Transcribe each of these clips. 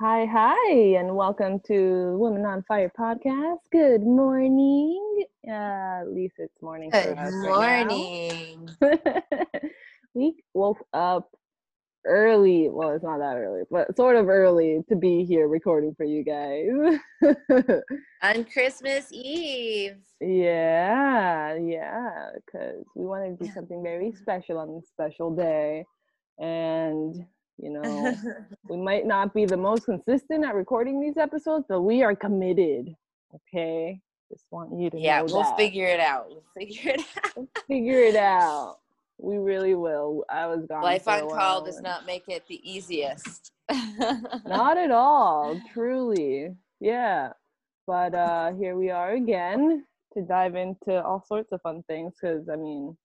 Hi, hi, and welcome to Women on Fire podcast. Good morning. Uh, at least it's morning. Good for us morning. Right we woke up early. Well, it's not that early, but sort of early to be here recording for you guys. On Christmas Eve. yeah, yeah, because we wanted to do something very special on this special day. And you know, we might not be the most consistent at recording these episodes, but we are committed. Okay. Just want you to yeah, know we'll that. figure it out. We'll figure it out. We'll figure it out. We really will. I was gone. Life on call does not make it the easiest. Not at all. Truly. Yeah. But uh here we are again to dive into all sorts of fun things because I mean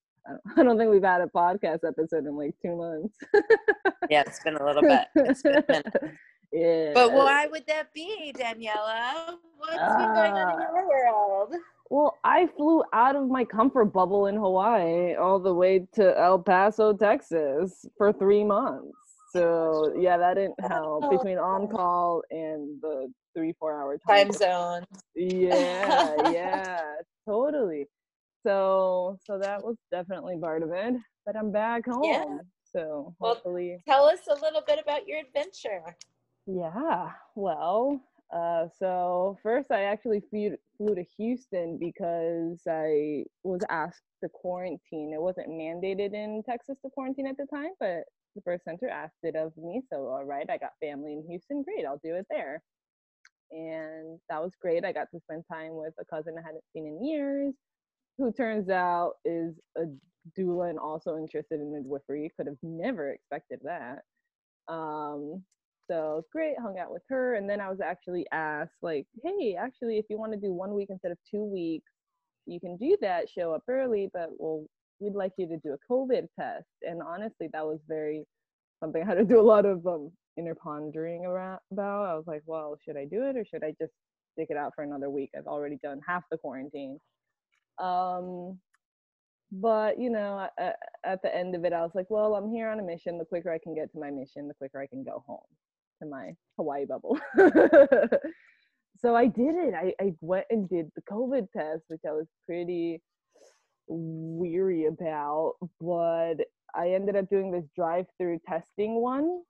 I don't- think we've had a podcast episode in like two months. yeah, it's been a little bit. It's been yeah. But why would that be, Daniela? What's been going on in Uh, your world? Well, I flew out of my comfort bubble in Hawaii all the way to El Paso, Texas for three months. So yeah, that didn't help between on call and the three, four hour Time difference. zone. Yeah, yeah. So so that was definitely part of it. But I'm back home. Yeah. So Well, hopefully Tell us a little bit about your adventure. Yeah, well, uh, so first I actually flew, flew to Houston because I was asked to quarantine. It wasn't mandated in Texas to quarantine at the time, but the birth center asked it of me. So, all right, I got family in Houston. Great, I'll do it there. And that was great. I got to spend time with a cousin I hadn't seen in years, who turns out is a doula and also interested in midwifery. Could have never expected that. Um, so great, hung out with her. And then I was actually asked, like, hey, actually, if you want to do one week instead of two weeks, you can do that, show up early, but well, we'd like you to do a COVID test. And honestly, that was very something I had to do a lot of um, inner pondering around about. I was like, well, should I do it or should I just stick it out for another week? I've already done half the quarantine. Um, but you know, at, the end of it, I was like, well, I'm here on a mission. The quicker I can get to my mission, the quicker I can go home to my Hawaii bubble. so I did it. I, I went and did the COVID test, which I was pretty weary about, but I ended up doing this drive-through testing one.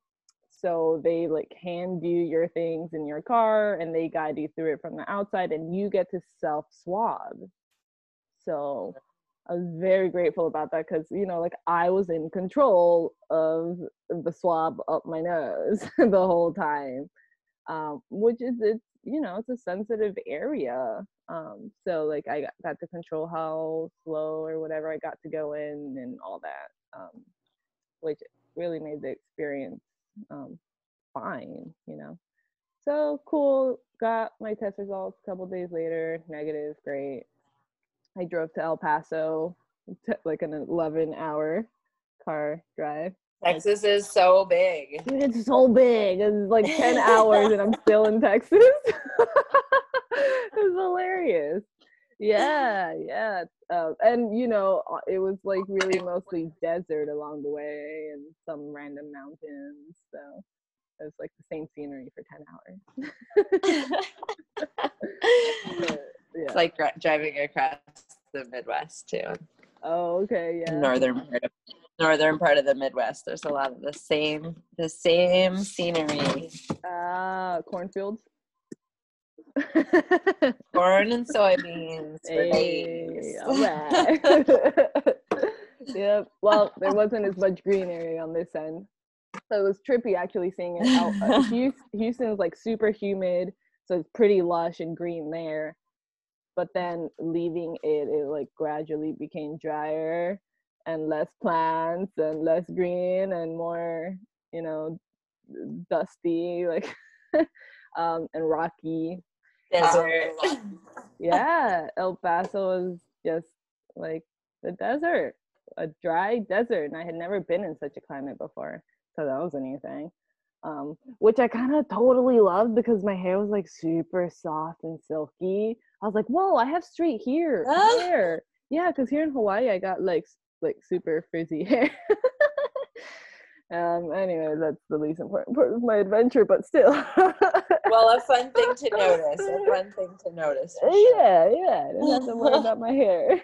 So they like hand you your things in your car and they guide you through it from the outside and you get to self swab. So I was very grateful about that because you know, like I was in control of the swab up my nose the whole time, um, which is it's you know it's a sensitive area. Um, so like I got, to control how slow or whatever I got to go in and all that, um, which really made the experience um, fine. You know, so cool. Got my test results a couple days later, negative, great. I drove to El Paso, like an 11 hour car drive. Texas is so big. Dude, it's so big. It's like 10 hours and I'm still in Texas. it's hilarious. Yeah, yeah. Uh, and, you know, uh, it was like really mostly desert along the way and some random mountains. So it was like the same scenery for 10 hours. But, yeah. It's like dri- driving across the Midwest too. oh, okay. Yeah. Northern part of northern part of the Midwest. There's a lot of the same the same scenery. Ah, cornfields. Corn and soybeans Hey, all right. yep. Well, there wasn't as much greenery on this end, so it was trippy actually seeing it out. Uh, Houston, Houston's like super humid, so it's pretty lush and green there. But then leaving it, it like gradually became drier and less plants and less green and more, you know, dusty, like um, and rocky Desert. yeah, El Paso was just like the desert, a dry desert, and I had never been in such a climate before, so that was anything. Um, which I kind of totally loved because my hair was like super soft and silky. I was like, "Whoa, I have straight here, Ah. hair." Yeah, because here in Hawaii, I got like like super frizzy hair. um. Anyway, that's the least important part of my adventure, but still. well, a fun thing to notice. A fun thing to notice. Sure. Yeah, yeah. I didn't have to worry about my hair.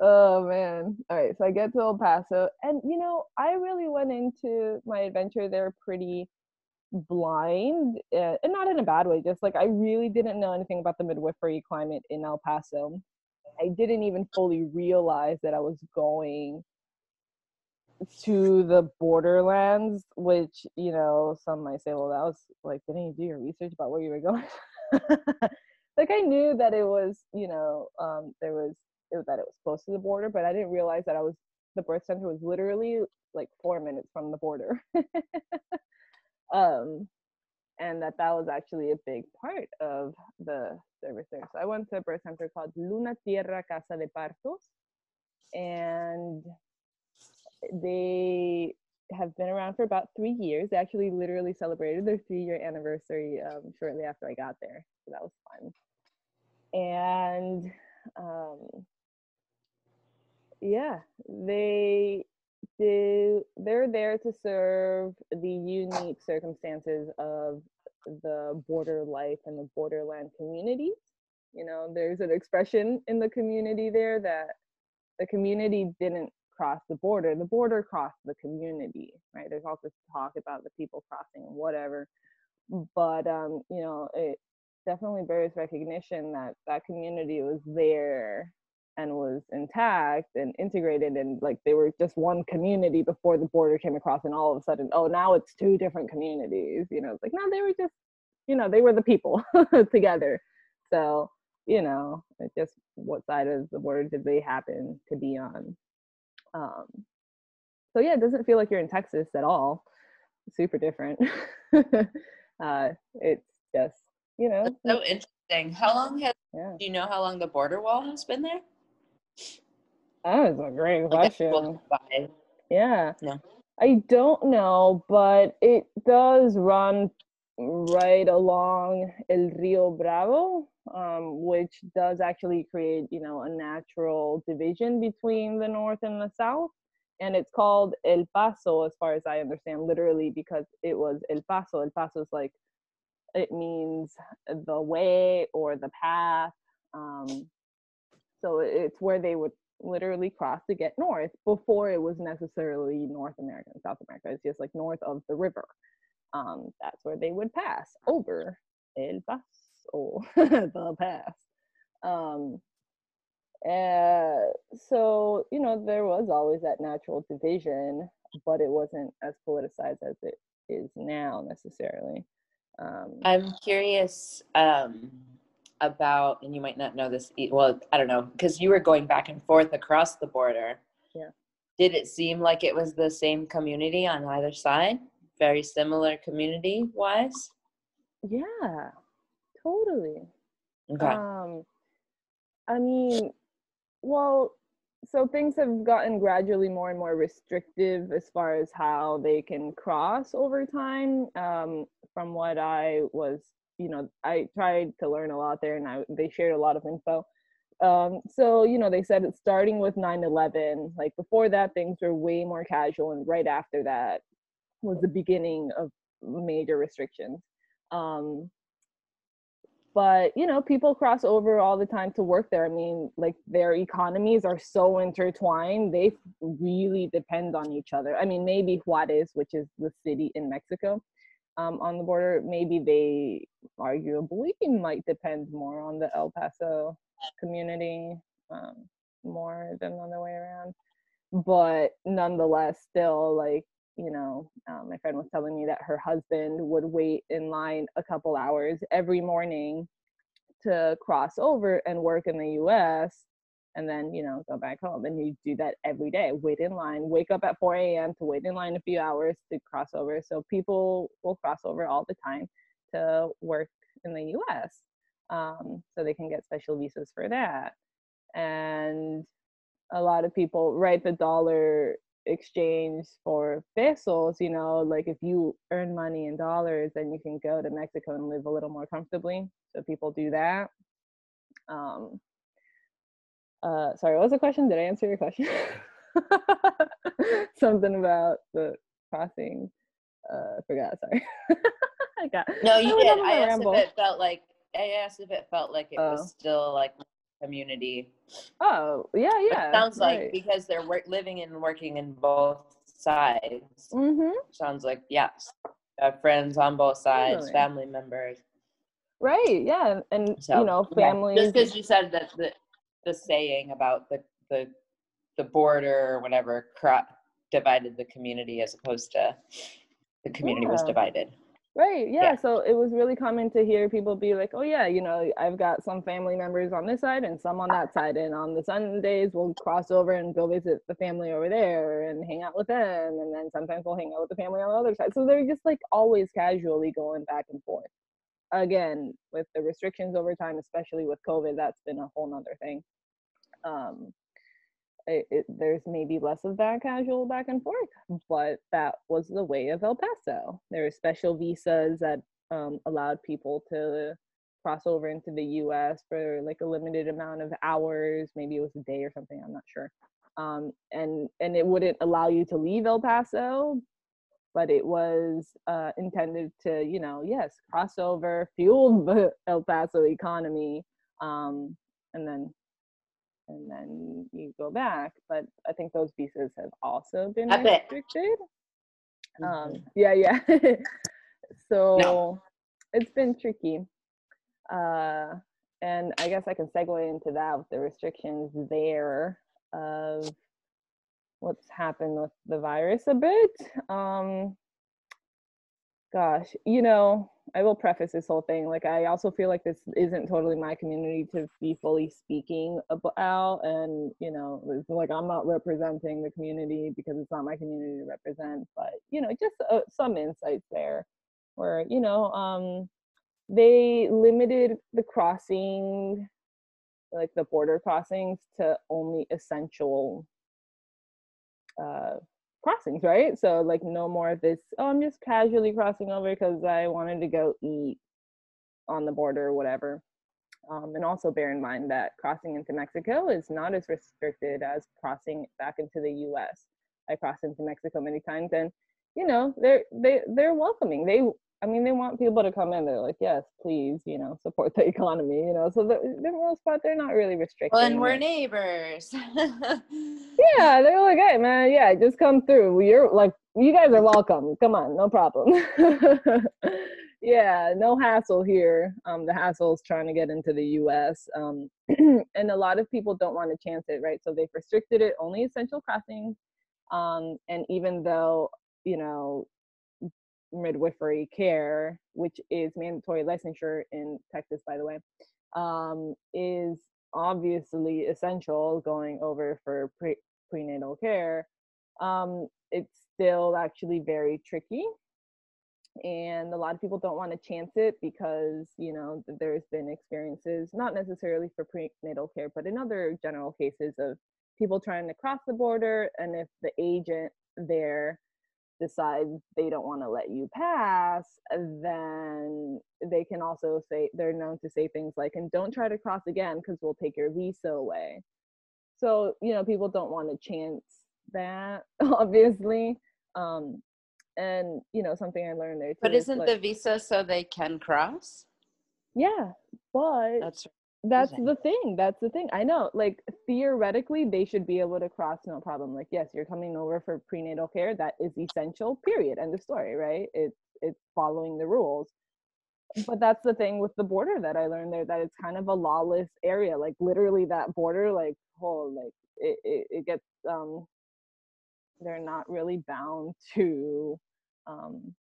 oh man. All right. So I get to El Paso, and you know, I really went into my adventure there pretty blind uh, and not in a bad way just like i really didn't know anything about the midwifery climate in el paso. I didn't even fully realize that i was going to the borderlands which you know some might say well that was like didn't you do your research about where you were going? Like i knew that it was you know um there was it, that it was close to the border but i didn't realize that i was the birth center was literally like four minutes from the border um, and that that was actually a big part of the service there. So I went to a birth center called Luna Tierra Casa de Partos, and they have been around for about three years. They actually literally celebrated their three-year anniversary um, shortly after I got there, so that was fun. And um, yeah, they do they're there to serve the unique circumstances of the border life and the borderland communities. You know there's an expression in the community there that the community didn't cross the border the border crossed the community right? There's also talk about the people crossing whatever. But um you know it definitely bears recognition that that community was there and was intact and integrated and like they were just one community before the border came across and all of a sudden oh now it's two different communities you know it's like no they were just you know they were the people together. So you know just what side of the border did they happen to be on? Um so yeah it doesn't feel like you're in texas at all. Super different. Uh it's just you know so interesting. How long has yeah. do you know how long the border wall has been there that is a great question. Yeah. Yeah. I don't know, but it does run right along El Rio Bravo, um, which does actually create, you know, a natural division between the north and the south. And it's called El Paso, as far as I understand, literally because it was El Paso. El Paso is like, it means the way or the path. Um, so it's where they would literally cross to get north before it was necessarily North America and South America. It's just like north of the river. Um, that's where they would pass over El Paso, the pass. Um, uh, so you know there was always that natural division, but it wasn't as politicized as it is now necessarily. Um, I'm curious. Um, about, and you might not know this, well, I don't know, because you were going back and forth across the border. Yeah. Did it seem like it was the same community on either side? Very similar community wise? Yeah, totally. Okay. Um, I mean, well, so things have gotten gradually more and more restrictive as far as how they can cross over time. Um, from what I was you know i tried to learn a lot there and I, they shared a lot of info. Um, so you know they said it's starting with 9-11 like before that things were way more casual and right after that was the beginning of major restrictions. Um, but you know people cross over all the time to work there. I mean like their economies are so intertwined they really depend on each other. I mean maybe juarez which is the city in mexico um, on the border, maybe they arguably might depend more on the El Paso community um, more than on the way around. But nonetheless, still, like, you know, um, my friend was telling me that her husband would wait in line a couple hours every morning to cross over and work in the US and then you know go back home and you do that every day wait in line wake up at 4 a.m to wait in line a few hours to cross over so people will cross over all the time to work in the us um, so they can get special visas for that and a lot of people write the dollar exchange for pesos you know like if you earn money in dollars then you can go to mexico and live a little more comfortably so people do that um, uh, sorry, what was the question? Did I answer your question? something about the crossing. Uh, I forgot. Sorry. I got. No, you I did. I asked ramble. if it felt like. I asked if it felt like it Oh. was still like community. Oh, yeah, It yeah. sounds like because they're work, living and working in both sides. Mm-hmm. Sounds like yes, have friends on both sides, Totally. family members. Right. Yeah, and So you know, yeah, families. Just because you said that the the saying about the the the border or whatever divided the community as opposed to the community was divided. Right. Yeah. Yeah. So it was really common to hear people be like, "Oh yeah, you know, I've got some family members on this side and some on that side, and on the Sundays we'll cross over and go visit the family over there and hang out with them, and then sometimes we'll hang out with the family on the other side." So they're just like always casually going back and forth. Again, with the restrictions over time, especially with COVID, that's been a whole nother thing. Um, it, it, there's maybe less of that casual back and forth, but that was the way of El Paso. There were special visas that um, allowed people to cross over into the U.S. for like a limited amount of hours. Maybe it was a day or something. I'm not sure. Um, and and it wouldn't allow you to leave El Paso, but it was uh, intended to, you know, yes, cross over, fuel the El Paso economy, um, and then and then you go back. But I think those visas have also been I bet. restricted. Um, Mhm. yeah, yeah. so it's been tricky. Uh, and I guess I can segue into that with the restrictions there of what's happened with the virus a bit. Um, gosh, you know, I will preface this whole thing. Like, I also feel like this isn't totally my community to be fully speaking about. And, you know, like I'm not representing the community because it's not my community to represent. But, you know, just uh, some insights there where, you know, um, they limited the crossing, like the border crossings, to only essential uh, crossings, right? So like no more of this, oh, I'm just casually crossing over because I wanted to go eat on the border or whatever. Um, and also bear in mind that crossing into Mexico is not as restricted as crossing back into the U.S. I crossed into Mexico many times, and you know they're they they're welcoming. They I mean they want people to come in. They're like, yes, please, you know, support the economy. You know, so the, the most part they're not really restricting. Well, and we're neighbors. Yeah, they're like, hey man, yeah, just come through. You're like, you guys are welcome. Come on, no problem. yeah, no hassle here. Um, the hassle is trying to get into the U.S. Um, and a lot of people don't want to chance it, right? So they've restricted it only essential crossings. Um, and even though you know midwifery care, which is mandatory licensure in Texas, by the way, um, is obviously essential going over for pre- prenatal care, um, it's still actually very tricky. And a lot of people don't want to chance it because, you know, there's been experiences, not necessarily for prenatal care, but in other general cases of people trying to cross the border. And if the agent there decides they don't want to let you pass, then they can also say, they're known to say things like, and don't try to cross again because we'll take your visa away. So, you know, people don't want to chance that, obviously. Um, and, you know, something I learned there too. but is, isn't like- the visa so they can cross? Yeah, but That's that's the thing. That's the thing. I know. Like theoretically, they should be able to cross no problem. Like, yes, you're coming over for prenatal care. That is essential. Period. End of story. Right? It's it's following the rules. But that's the thing with the border that I learned there. That it's kind of a lawless area. Like literally, that border, like oh, like it it, it gets um. They're not really bound to um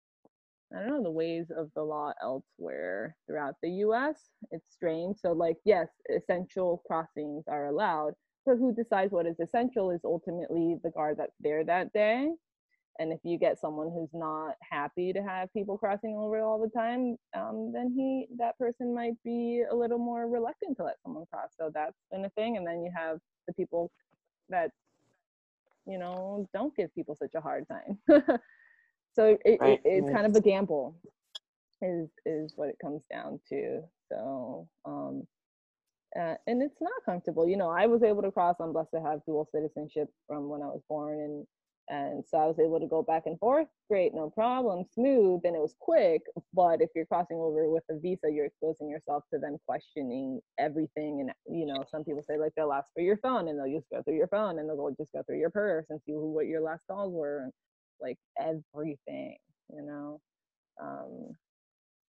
I don't know the ways of the law elsewhere throughout the US. It's strange. So, like, yes, essential crossings are allowed, but who decides what is essential is ultimately the guard that's there that day. And if you get someone who's not happy to have people crossing over all the time, um, then he that person might be a little more reluctant to let someone cross. So that's been a thing. And then you have the people that you know don't give people such a hard time. so it, Right, it, it's right. kind of a gamble is is what it comes down to so um uh, and it's not comfortable. You know, I was able to cross. I'm blessed to have dual citizenship from when I was born, and and so I was able to go back and forth. Great, no problem, smooth, and it was quick. But if you're crossing over with a visa, you're exposing yourself to them questioning everything. And you know, some people say like they'll ask for your phone, and they'll just go through your phone, and they'll just go through your purse and see who what your last calls were, and like everything. You know. Um,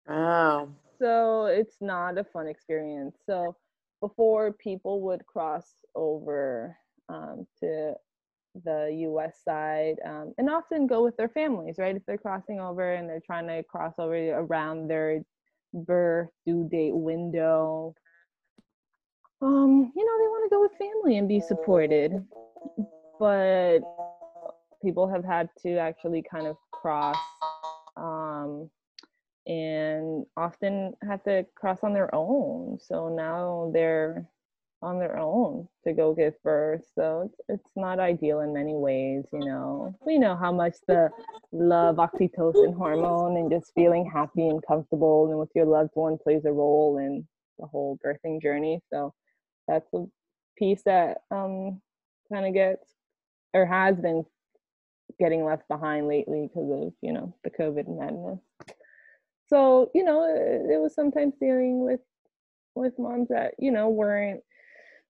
oh. So it's not a fun experience. So before people would cross over um, to the US side um, and often go with their families, right? If they're crossing over and they're trying to cross over around their birth due date window, um, you know, they want to go with family and be supported. But people have had to actually kind of cross um, and often have to cross on their own. So now they're on their own to go give birth. So it's, it's not ideal in many ways, you know. We know how much the love oxytocin hormone and just feeling happy and comfortable and with your loved one plays a role in the whole birthing journey. So that's a piece that um kind of gets or has been getting left behind lately because of, you know, the COVID madness. So you know it, it, was sometimes dealing with with moms that you know weren't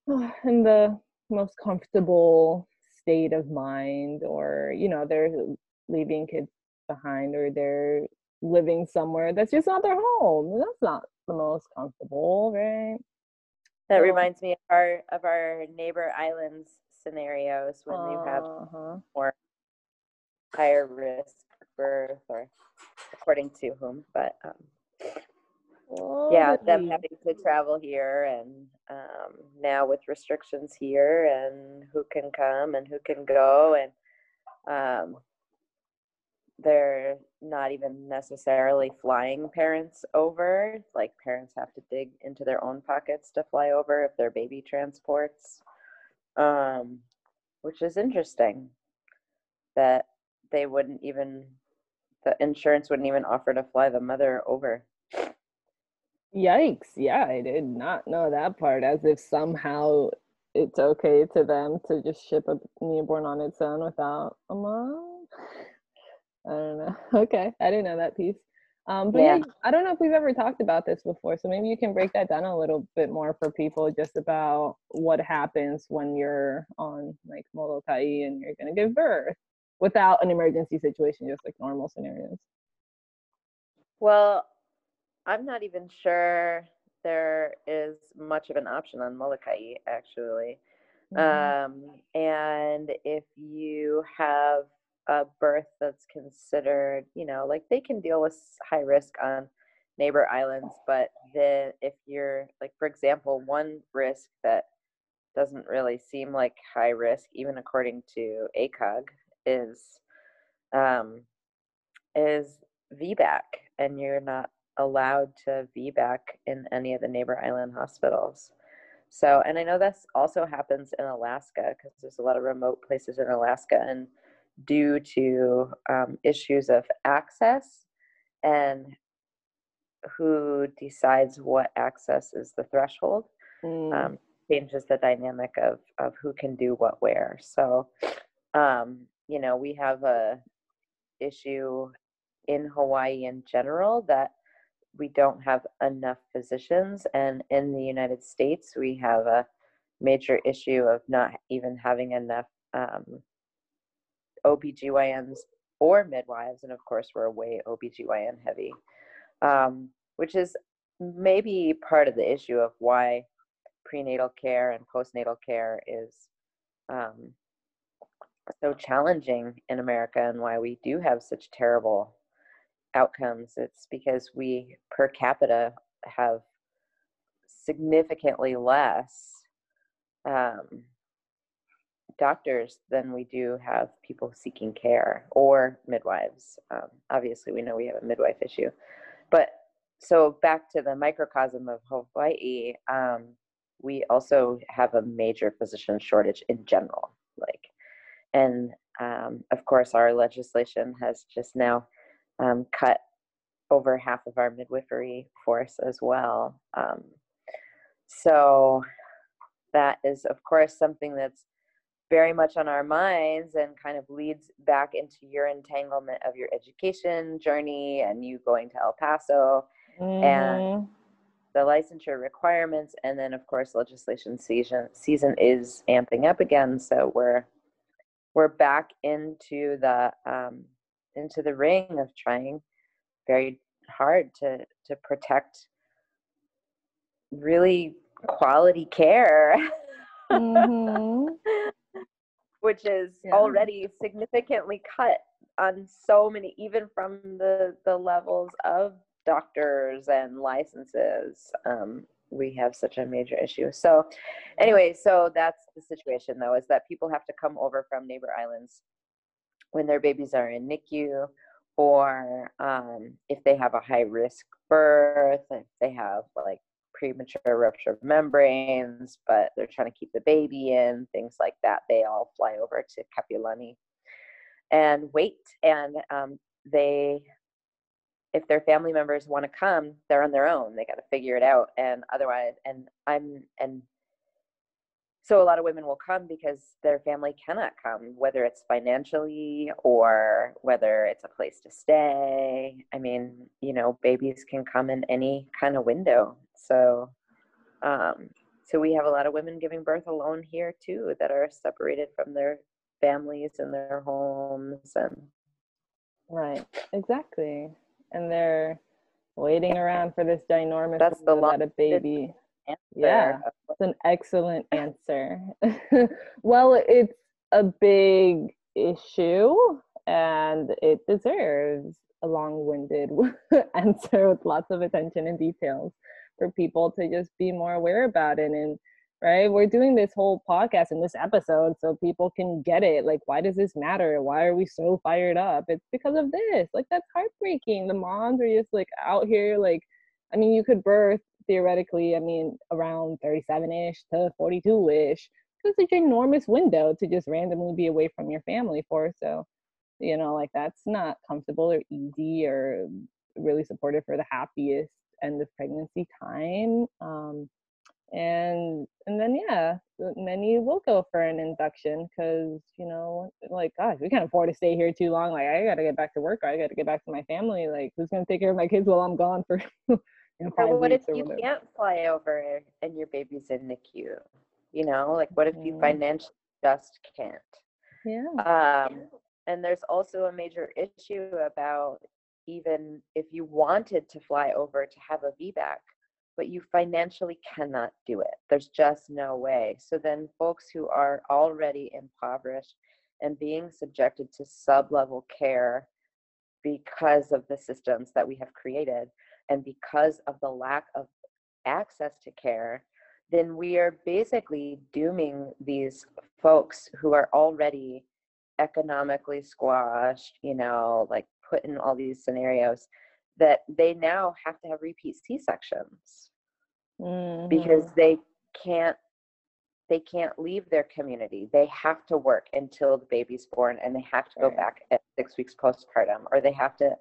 oh, in the most comfortable state of mind or you know they're leaving kids behind or they're living somewhere that's just not their home. That's not the most comfortable right? That so, reminds me of our of our neighbor islands scenarios when uh, you have uh-huh. Higher risk birth or according to whom, but um, oh, yeah, them having to travel here and um, now with restrictions here and who can come and who can go and um, they're not even necessarily flying parents over. Like parents have to dig into their own pockets to fly over if they're baby transports, um, which is interesting that they wouldn't even the insurance wouldn't even offer to fly the mother over. Yikes. Yeah, I did not know that part. As if somehow it's okay to them to just ship a newborn on its own without a mom. I don't know. Okay. I didn't know that piece. Um, but yeah. yeah. I don't know if we've ever talked about this before. So maybe you can break that down a little bit more for people just about what happens when you're on like Molokai and you're going to give birth without an emergency situation, just like normal scenarios? Well, I'm not even sure there is much of an option on Molokai, actually. Mm-hmm. Um, and if you have a birth that's considered, you know, like they can deal with high risk on neighbor islands, but then if you're like, for example, one risk that doesn't really seem like high risk, even according to ACOG, is um, is VBAC, and you're not allowed to VBAC in any of the neighbor island hospitals. So, and I know this also happens in Alaska because there's a lot of remote places in Alaska, and due to um, issues of access and who decides what access is the threshold mm. um, changes the dynamic of of who can do what where. So, um, you know we have a issue in Hawaii in general that we don't have enough physicians and in the United States we have a major issue of not even having enough um, OBGYNs or midwives and of course we're way OBGYN heavy um, which is maybe part of the issue of why prenatal care and postnatal care is um, so challenging in America and why we do have such terrible outcomes. It's because we per capita have significantly less um, doctors than we do have people seeking care or midwives. Um, obviously, we know we have a midwife issue. But so back to the microcosm of Hawaii, um, we also have a major physician shortage in general. Like and um, of course, our legislation has just now um, cut over half of our midwifery force as well. Um, so that is, of course, something that's very much on our minds and kind of leads back into your entanglement of your education journey and you going to El Paso mm-hmm. and the licensure requirements and then of course legislation season season is amping up again so we're we're back into the um, into the ring of trying very hard to to protect really quality care mm-hmm. which is yeah. already significantly cut on so many even from the the levels of doctors and licenses um, we have such a major issue. So anyway so that's the situation though is that people have to come over from neighbor islands when their babies are in nicu or um, if they have a high risk birth if they have like premature rupture of membranes but they're trying to keep the baby in things like that. They all fly over to Kapiolani and wait and um, they if their family members want to come, they're on their own. They got to figure it out. And otherwise, and I'm, and so a lot of women will come because their family cannot come, whether it's financially or whether it's a place to stay. I mean, you know, babies can come in any kind of window. So, um, so we have a lot of women giving birth alone here too that are separated from their families and their homes and right exactly and they're waiting around for this ginormous That's the lot a baby. Answer. Yeah, it's an excellent answer. well, it's a big issue and it deserves a long-winded answer with lots of attention and details for people to just be more aware about it and right? We're doing this whole podcast in this episode so people can get it. Like, why does this matter? Why are we so fired up? It's because of this. Like, that's heartbreaking. The moms are just like out here, like, I mean, you could birth theoretically, I mean, around 37 ish to 42 ish. It's a an enormous window to just randomly be away from your family for. So, you know, like, that's not comfortable or easy or really supportive for the happiest end of pregnancy time. Um, and and then yeah many will go for an induction because you know like gosh we can't afford to stay here too long. Like i gotta get back to work or i gotta get back to my family. Like who's gonna take care of my kids while i'm gone for you know, what if you whatever. can't fly over and your baby's in the NICU? You know like what if you mm. financially just can't? Yeah. Um and there's also a major issue about even if you wanted to fly over to have a VBAC, but you financially cannot do it. There's just no way. So then, folks who are already impoverished and being subjected to sub level care because of the systems that we have created and because of the lack of access to care, then we are basically dooming these folks who are already economically squashed, you know, like put in all these scenarios that they now have to have repeat C-sections mm-hmm. because they can't they can't leave their community. They have to work until the baby's born and they have to go right. back at 6 weeks postpartum or they have to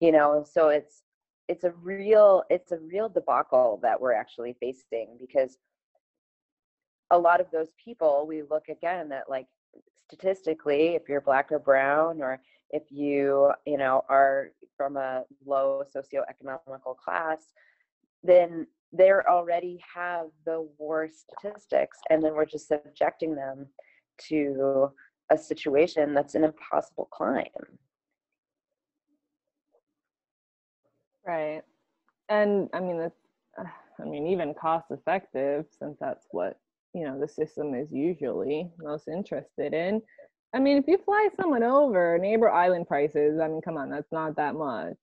you know, so it's it's a real it's a real debacle that we're actually facing because a lot of those people we look again at like statistically if you're black or brown or if you you know are from a low socioeconomical class then they already have the worst statistics and then we're just subjecting them to a situation that's an impossible climb. Right. And i mean that's i mean even cost effective since that's what you know the system is usually most interested in I mean, if you fly someone over, neighbor island prices, I mean, come on, that's not that much.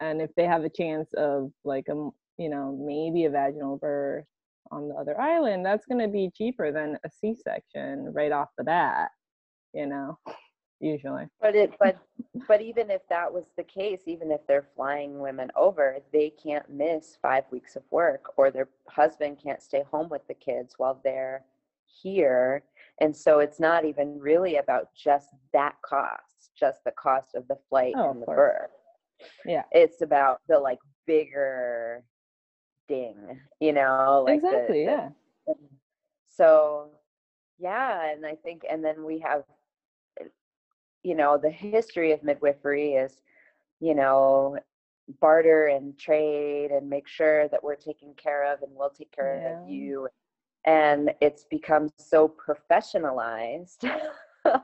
And if they have a chance of like a, you know, maybe a vaginal birth on the other island, that's going to be cheaper than a C-section right off the bat, you know, usually. But it, but, but even if that was the case, even if they're flying women over, they can't miss five weeks of work, or their husband can't stay home with the kids while they're here and so it's not even really about just that cost, just the cost of the flight oh, and the birth. Yeah. It's about the like bigger ding, you know, like exactly, the, yeah. The, so, yeah, and I think, and then we have, eh, you know, the history of midwifery is, you know, barter and trade and make sure that we're taken care of and we'll take care yeah. of you. And it's become so professionalized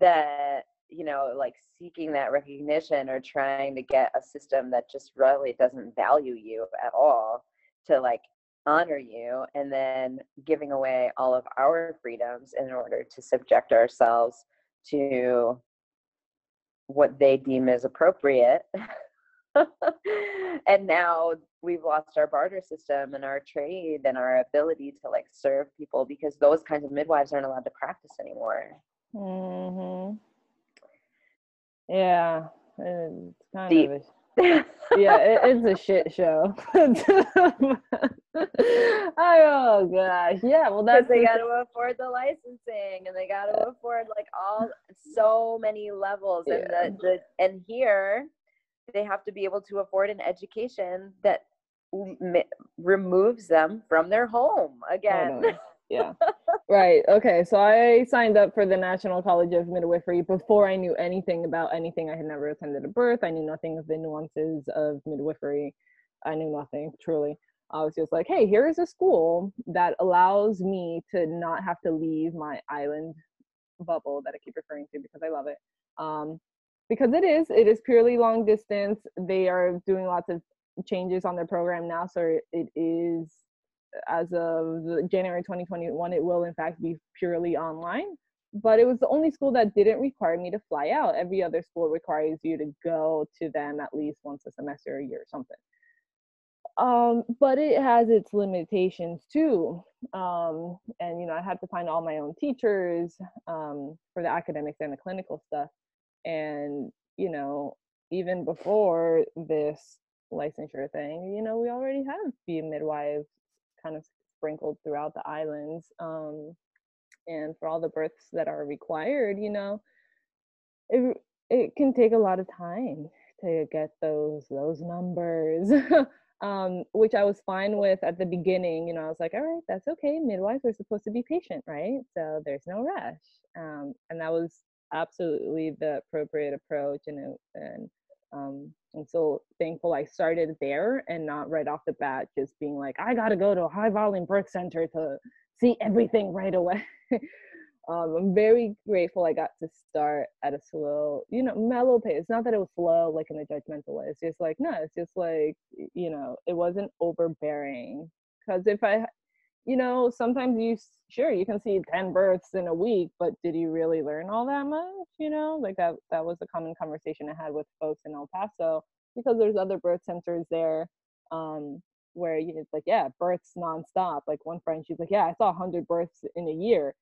that you know like seeking that recognition or trying to get a system that just really doesn't value you at all to like honor you and then giving away all of our freedoms in order to subject ourselves to what they deem as appropriate and now we've lost our barter system and our trade and our ability to like serve people because those kinds of midwives aren't allowed to practice anymore Mm-hmm. Yeah, it's kind Deep. of a, yeah, it, it's a shit show. oh gosh, yeah. Well, that's they got to afford the licensing and they got to afford like all so many levels yeah. and the, the and here they have to be able to afford an education that removes them from their home again. yeah. right. Okay. So I signed up for the National College of Midwifery before I knew anything about anything. I had never attended a birth. I knew nothing of the nuances of midwifery. I knew nothing, truly. I was just like, hey, here is a school that allows me to not have to leave my island bubble that I keep referring to because I love it. Um, because it is it is purely long distance they are doing lots of changes on their program now so it is as of january 2021 it will in fact be purely online but it was the only school that didn't require me to fly out. Every other school requires you to go to them at least once a semester or a year or something. Um, but it has its limitations too um, and you know i had to find all my own teachers um, for the academics and the clinical stuff and, you know, even before this licensure thing, you know, we already have being midwives kind of sprinkled throughout the islands. Um, and for all the births that are required, you know, it it can take a lot of time to get those those numbers. um, which I was fine with at the beginning. You know, I was like, all right, that's okay. Midwives are supposed to be patient, right? So there's no rush. Um, and that was absolutely the appropriate approach and and um I'm so thankful I started there and not right off the bat just being like I got to go to a high volume birth center to see everything right away. um, I'm very grateful I got to start at a slow, you know, mellow pace. It's not that it was slow like in a judgmental way. It's just like no, it's just like you know, it wasn't overbearing. Because if I you know, sometimes you sure you can see 10 births in a week, but did you really learn all that much? You know, like that that was a common conversation I had with folks in El Paso because there's other birth centers there um, where it's like, yeah, births nonstop. Like one friend, she's like, yeah, I saw 100 births in a year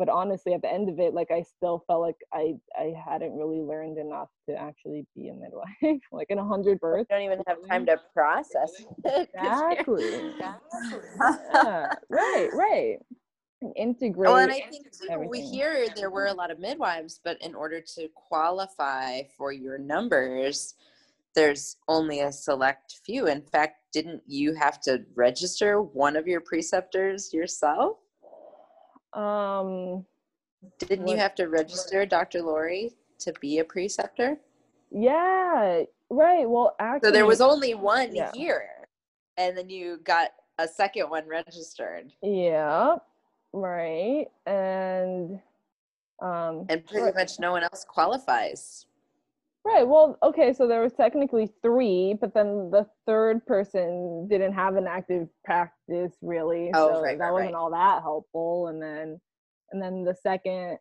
but honestly at the end of it like i still felt like i i hadn't really learned enough to actually be a midwife like in a hundred births you don't even have time to process exactly. Yeah. right right. Integrate well and i think too, we hear there were a lot of midwives but in order to qualify for your numbers there's only a select few. In fact didn't you have to register one of your preceptors yourself um, Didn't you have to register Dr. Lori to be a preceptor? Yeah, right. Well, actually, so there was only one yeah. here, and then you got a second one registered. Yeah, right. And um, and pretty much no one else qualifies. Right. Well, okay, so there was technically three, but then the third person didn't have an active practice really. Oh, so right, that right, wasn't right. all that helpful. And then and then the second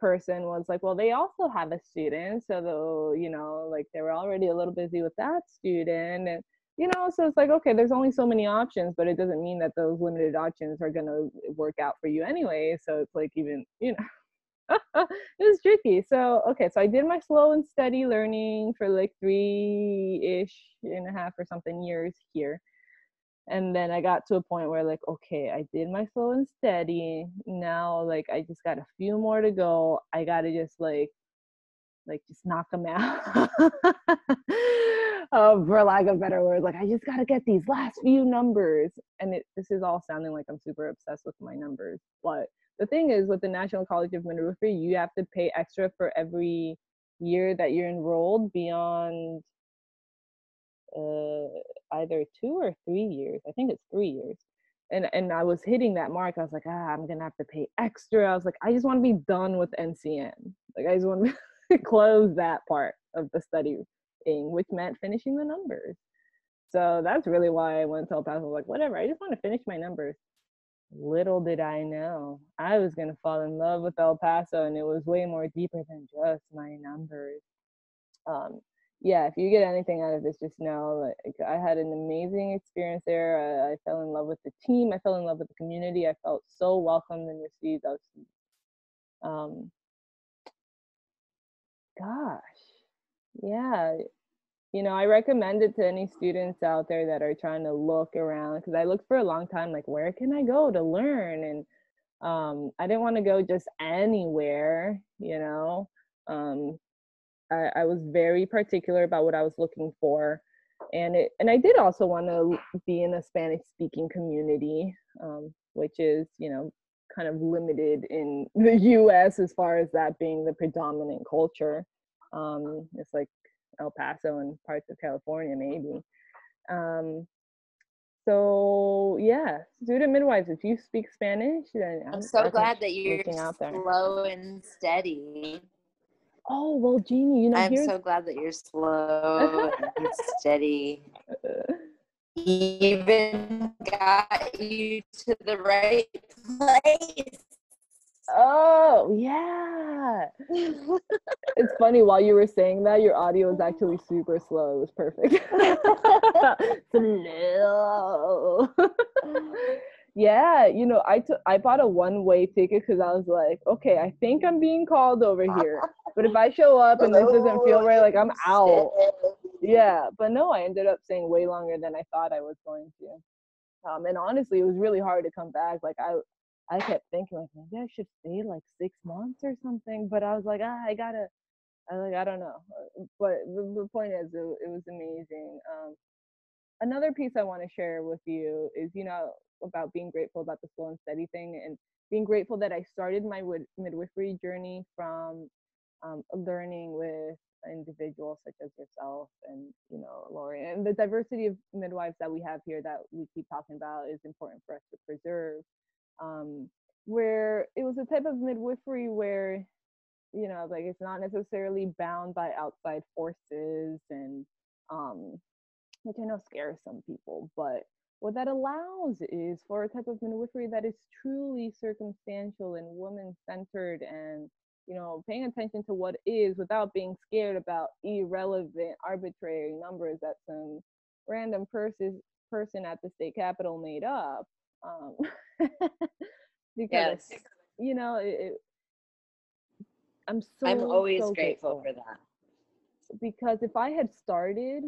person was like, well, they also have a student. So though, you know, like they were already a little busy with that student. And you know, so it's like, okay, there's only so many options, but it doesn't mean that those limited options are gonna work out for you anyway. So it's like even, you know, it was tricky. So okay, so I did my slow and steady learning for like three ish and a half or something years here. And then I got to a point where like, okay, I did my slow and steady. Now like I just got a few more to go. I gotta just like like just knock them out. uh, for lack of better words. Like I just gotta get these last few numbers, and it, this is all sounding like I'm super obsessed with my numbers. But the thing is, with the National College of Midwifery, you have to pay extra for every year that you're enrolled beyond uh, either two or three years. I think it's three years. And and I was hitting that mark. I was like, ah, I'm gonna have to pay extra. I was like, I just want to be done with NCM. Like I just want to close that part of the study, thing, which meant finishing the numbers. So that's really why I went to El Paso. I was like, whatever, I just want to finish my numbers. Little did I know I was gonna fall in love with El Paso, and it was way more deeper than just my numbers. Um, yeah, if you get anything out of this, just know like I had an amazing experience there. I, I, fell in love with the team. I fell in love with the community. I felt so welcomed and received. I was, um, gosh, yeah, you know, I recommend it to any students out there that are trying to look around because I looked for a long time, like where can I go to learn and um, I didn't want to go just anywhere, you know. Um, I, I was very particular about what I was looking for, and it and I did also want to be in a Spanish speaking community, um, which is you know kind of limited in the U.S. as far as that being the predominant culture. Um, it's like El Paso and parts of California, maybe. Um, so yeah, student midwives. If you speak Spanish, then I'm, I'm so glad that you're out there. slow and steady. Oh well, Jeannie, you know. I'm so glad that you're slow and steady. Even got you to the right place. Oh yeah. it's funny while you were saying that your audio was actually super slow. It was perfect. slow. yeah, you know, I took I bought a one way ticket because I was like, okay, I think I'm being called over here. But if I show up and this doesn't feel right, like I'm out. Yeah, but no, I ended up staying way longer than I thought I was going to. Um, and honestly, it was really hard to come back. Like I, I kept thinking like maybe I should stay like six months or something. But I was like, ah, I gotta. I like I don't know. Uh, but the, the point is, it, it was amazing. Um, another piece I want to share with you is, you know, about being grateful about the slow and steady thing and being grateful that I started my midwifery journey from um, learning with individuals such as yourself and you know Lori and the diversity of midwives that we have here that we keep talking about is important for us to preserve. Um, where it was a type of midwifery where you know like it's not necessarily bound by outside forces and um, which I know scares some people, but what that allows is for a type of midwifery that is truly circumstantial and woman centered and you know paying attention to what is without being scared about irrelevant arbitrary numbers that some random person person at the state capitol made up um, because yes. you know it, it, i'm so i'm always so grateful, grateful for that because if i had started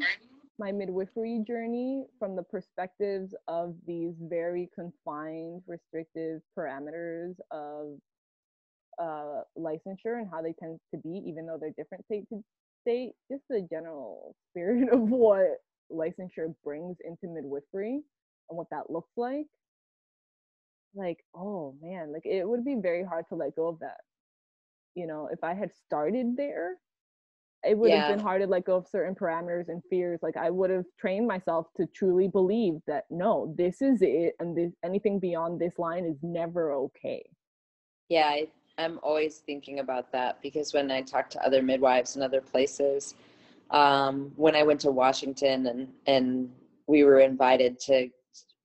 my midwifery journey from the perspectives of these very confined, restrictive parameters of uh, licensure and how they tend to be, even though they're different state to state, just the general spirit of what licensure brings into midwifery and what that looks like. Like, oh man, like it would be very hard to let go of that. You know, if I had started there, it would yeah. have been hard to let go of certain parameters and fears like i would have trained myself to truly believe that no this is it and this anything beyond this line is never okay yeah I, i'm always thinking about that because when i talk to other midwives in other places um, when i went to washington and and we were invited to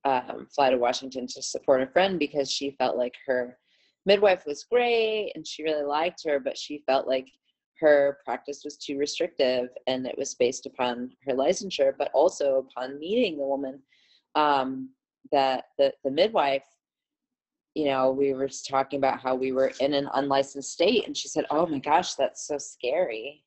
um, fly to washington to support a friend because she felt like her midwife was great and she really liked her but she felt like her practice was too restrictive and it was based upon her licensure but also upon meeting the woman um, that the, the midwife you know we were talking about how we were in an unlicensed state and she said oh my gosh that's so scary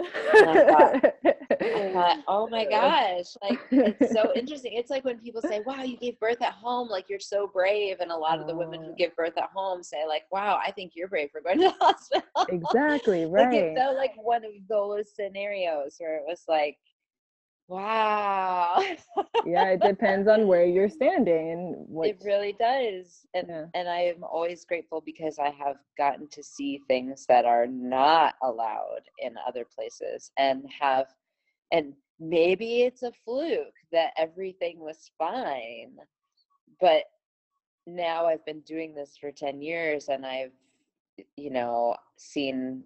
I thought, I thought, oh my oh oh gosh, like it's so interesting. It's like when people say, wow, you gave birth at home, like you're so brave. And a lot of the women who oh. give birth at home say, like, wow, I think you're brave for going to the hospital. Exactly, right. like it felt like one of those scenarios where it was like, Wow. yeah, it depends on where you're standing and what it really does. And Yeah. and I am always grateful because I have gotten to see things that are not allowed in other places and have and maybe it's a fluke that everything was fine. But now I've been doing this for 10 years and I've you know seen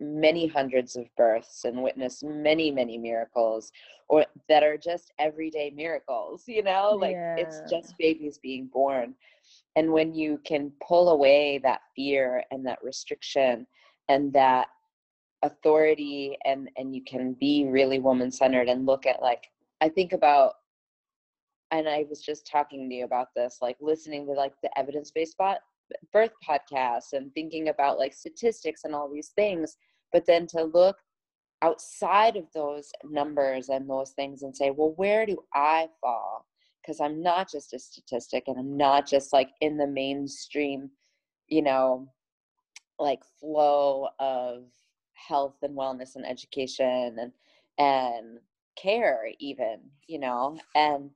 many hundreds of births and witnessed many many miracles or that are just everyday miracles you know? Like it's just babies being born. And when you can pull away that fear and that restriction and that authority and and you can be really woman centered and look at like i think about and i was just talking to you about this like listening to like the evidence-based spot birth podcasts and thinking about like statistics and all these things but then to look outside of those numbers and those things and say well where do i fall? Because i'm not just a statistic and i'm not just like in the mainstream you know like flow of health and wellness and education and and care even you know? And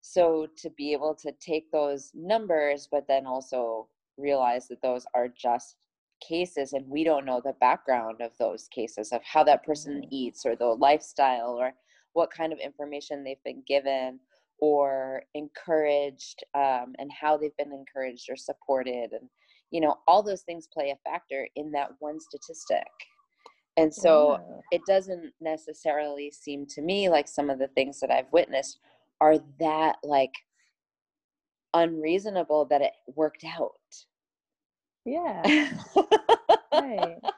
so to be able to take those numbers but then also realize that those are just cases and we don't know the background of those cases of how that person Mhm. eats or the lifestyle or what kind of information they've been given or encouraged um, and how they've been encouraged or supported and you know all those things play a factor in that one statistic and so Yeah. it doesn't necessarily seem to me like some of the things that I've witnessed are that like unreasonable that it worked out. yeah. Right.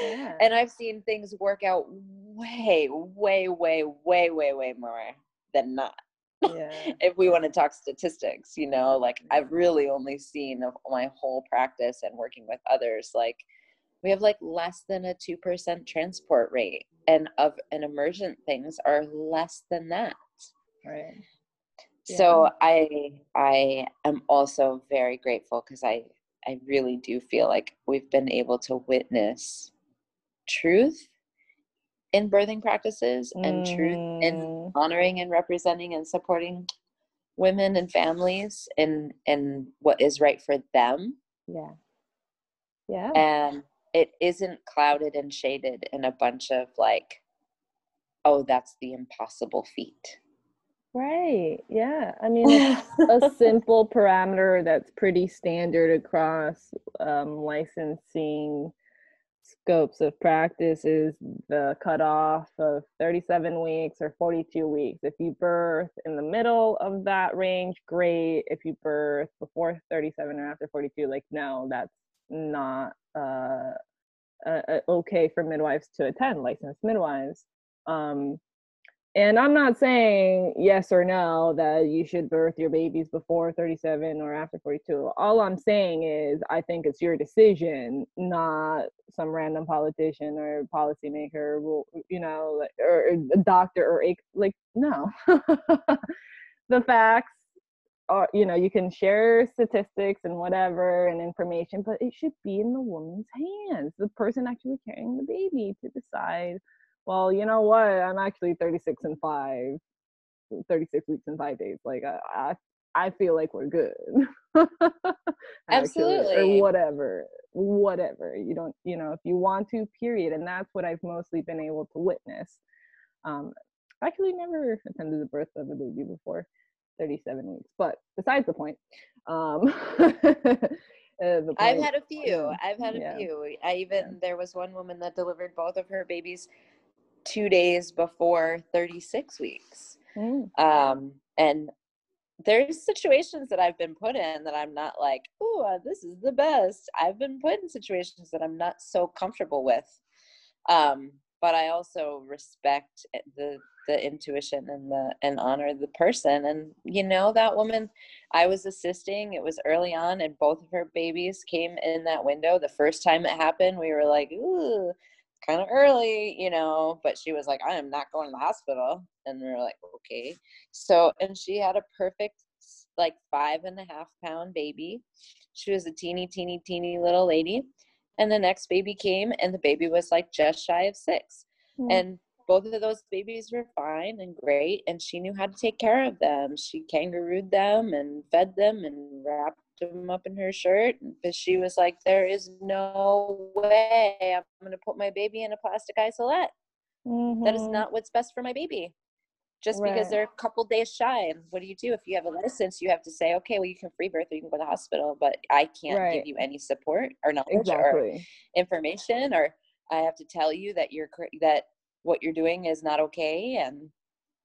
Yeah. And I've seen things work out way, way, way, way, way, way more than not. Yeah. If we want to talk statistics, you know, like I've really only seen of my whole practice and working with others, like we have like less than a 2% transport rate and of an emergent things are less than that Right. So i i am also very grateful because i i really do feel like we've been able to witness truth in birthing practices and truth in Mm, honoring and representing and supporting women and families in in what is right for them Yeah. Yeah. and it isn't clouded and shaded in a bunch of like oh that's the impossible feat Right. Yeah. I mean, a simple parameter that's pretty standard across um, licensing scopes of practice is the cutoff of 37 weeks or 42 weeks. If you birth in the middle of that range, great. If you birth before 37 or after 42, like, no, that's not uh, uh, uh, okay for midwives to attend, licensed midwives. Um, and I'm not saying yes or no that you should birth your babies before 37 or after 42. All I'm saying is I think it's your decision, not some random politician or policymaker, will, you know, or a doctor or a, like no. the facts are, you know, you can share statistics and whatever and information, but it should be in the woman's hands, the person actually carrying the baby to decide well, you know what? I'm actually 36 and 5, 36 weeks and 5 days. Like I I, I feel like we're good. Actually, Absolutely. Or whatever. Whatever. You don't, you know, if you want to, period. And that's what I've mostly been able to witness. Um actually never attended the birth of a baby before 37 weeks. But besides the point. Um uh, I've had a few. I've had a yeah, few. I even there was one woman that delivered both of her babies two days before 36 weeks. Mm, Um, and there's situations that I've been put in that I'm not like, oh, this is the best. I've been put in situations that I'm not so comfortable with. Um, but I also respect the the intuition and the and honor the person. And you know that woman, I was assisting. It was early on, and both of her babies came in that window. The first time it happened, we were like, ooh, kind of early, you know. But she was like, I am not going to the hospital, and we were like, okay. So, and she had a perfect, like five and a half pound baby. She was a teeny, teeny, teeny little lady. And the next baby came, and the baby was like just shy of six. mm, And both of those babies were fine and great and she knew how to take care of them she kangarooed them and fed them and wrapped them up in her shirt because she was like there is no way i'm going to put my baby in a plastic isolette mm-hmm. that is mm-hmm. not what's best for my baby just right. because they're a couple days shy and what do you do if you have a license you have to say okay well you can free birth or you can go to the hospital but i can't right. give you any support or knowledge exactly. or information or i have to tell you that you're that what you're doing is not okay and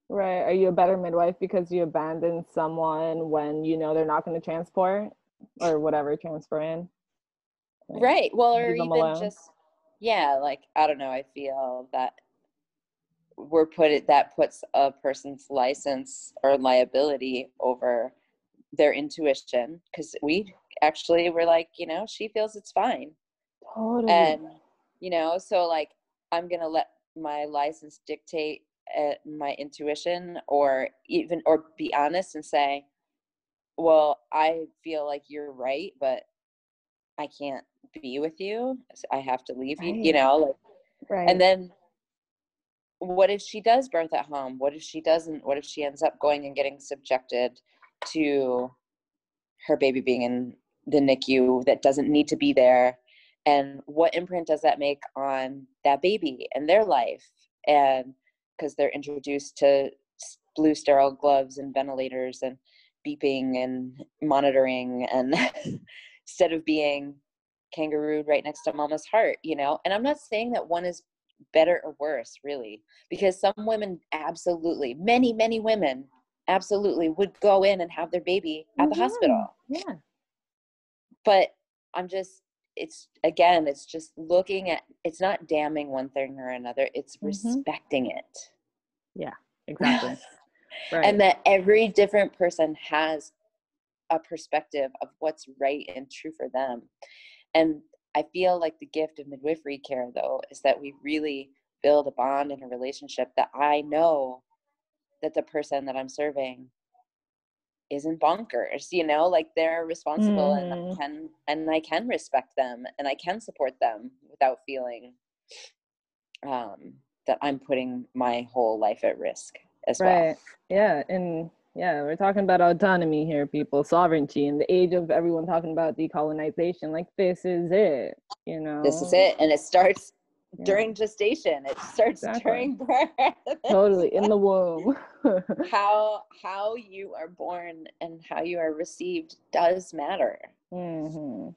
right are you a better midwife because you abandoned someone when you know they're not going to transport or whatever transfer in like, right well or even alone. just yeah like i don't know i feel that we're put it that puts a person's license or liability over their intuition because we actually were like you know she feels it's fine totally. and you know so like i'm gonna let my license dictate uh, my intuition or even or be honest and say well i feel like you're right but i can't be with you i have to leave you you know like right. and then what if she does birth at home? What if she doesn't? What if she ends up going and getting subjected to her baby being in the NICU that doesn't need to be there? And what imprint does that make on that baby and their life? And because they're introduced to blue sterile gloves and ventilators and beeping and monitoring and instead of being kangarooed right next to mama's heart you know? And i'm not saying that one is better or worse really because some women absolutely many many women absolutely would go in and have their baby at the hospital. Yeah. But i'm just it's again it's just looking at it's not damning one thing or another it's mm-hmm. respecting it. Yeah exactly right. and that every different person has a perspective of what's right and true for them and i feel like the gift of midwifery care though is that we really build a bond and a relationship that i know that the person that i'm serving isn't bonkers you know like they're responsible mm. and I mm. can and I can respect them and I can support them without feeling um that I'm putting my whole life at risk as right. well. Yeah, and yeah, we're talking about autonomy here, people, sovereignty, in the age of everyone talking about decolonization. Like this is it, you know. This is it, and it starts yeah. during gestation. It starts exactly. during birth. totally in the womb. how how you are born and how you are received does matter. Mm-hmm.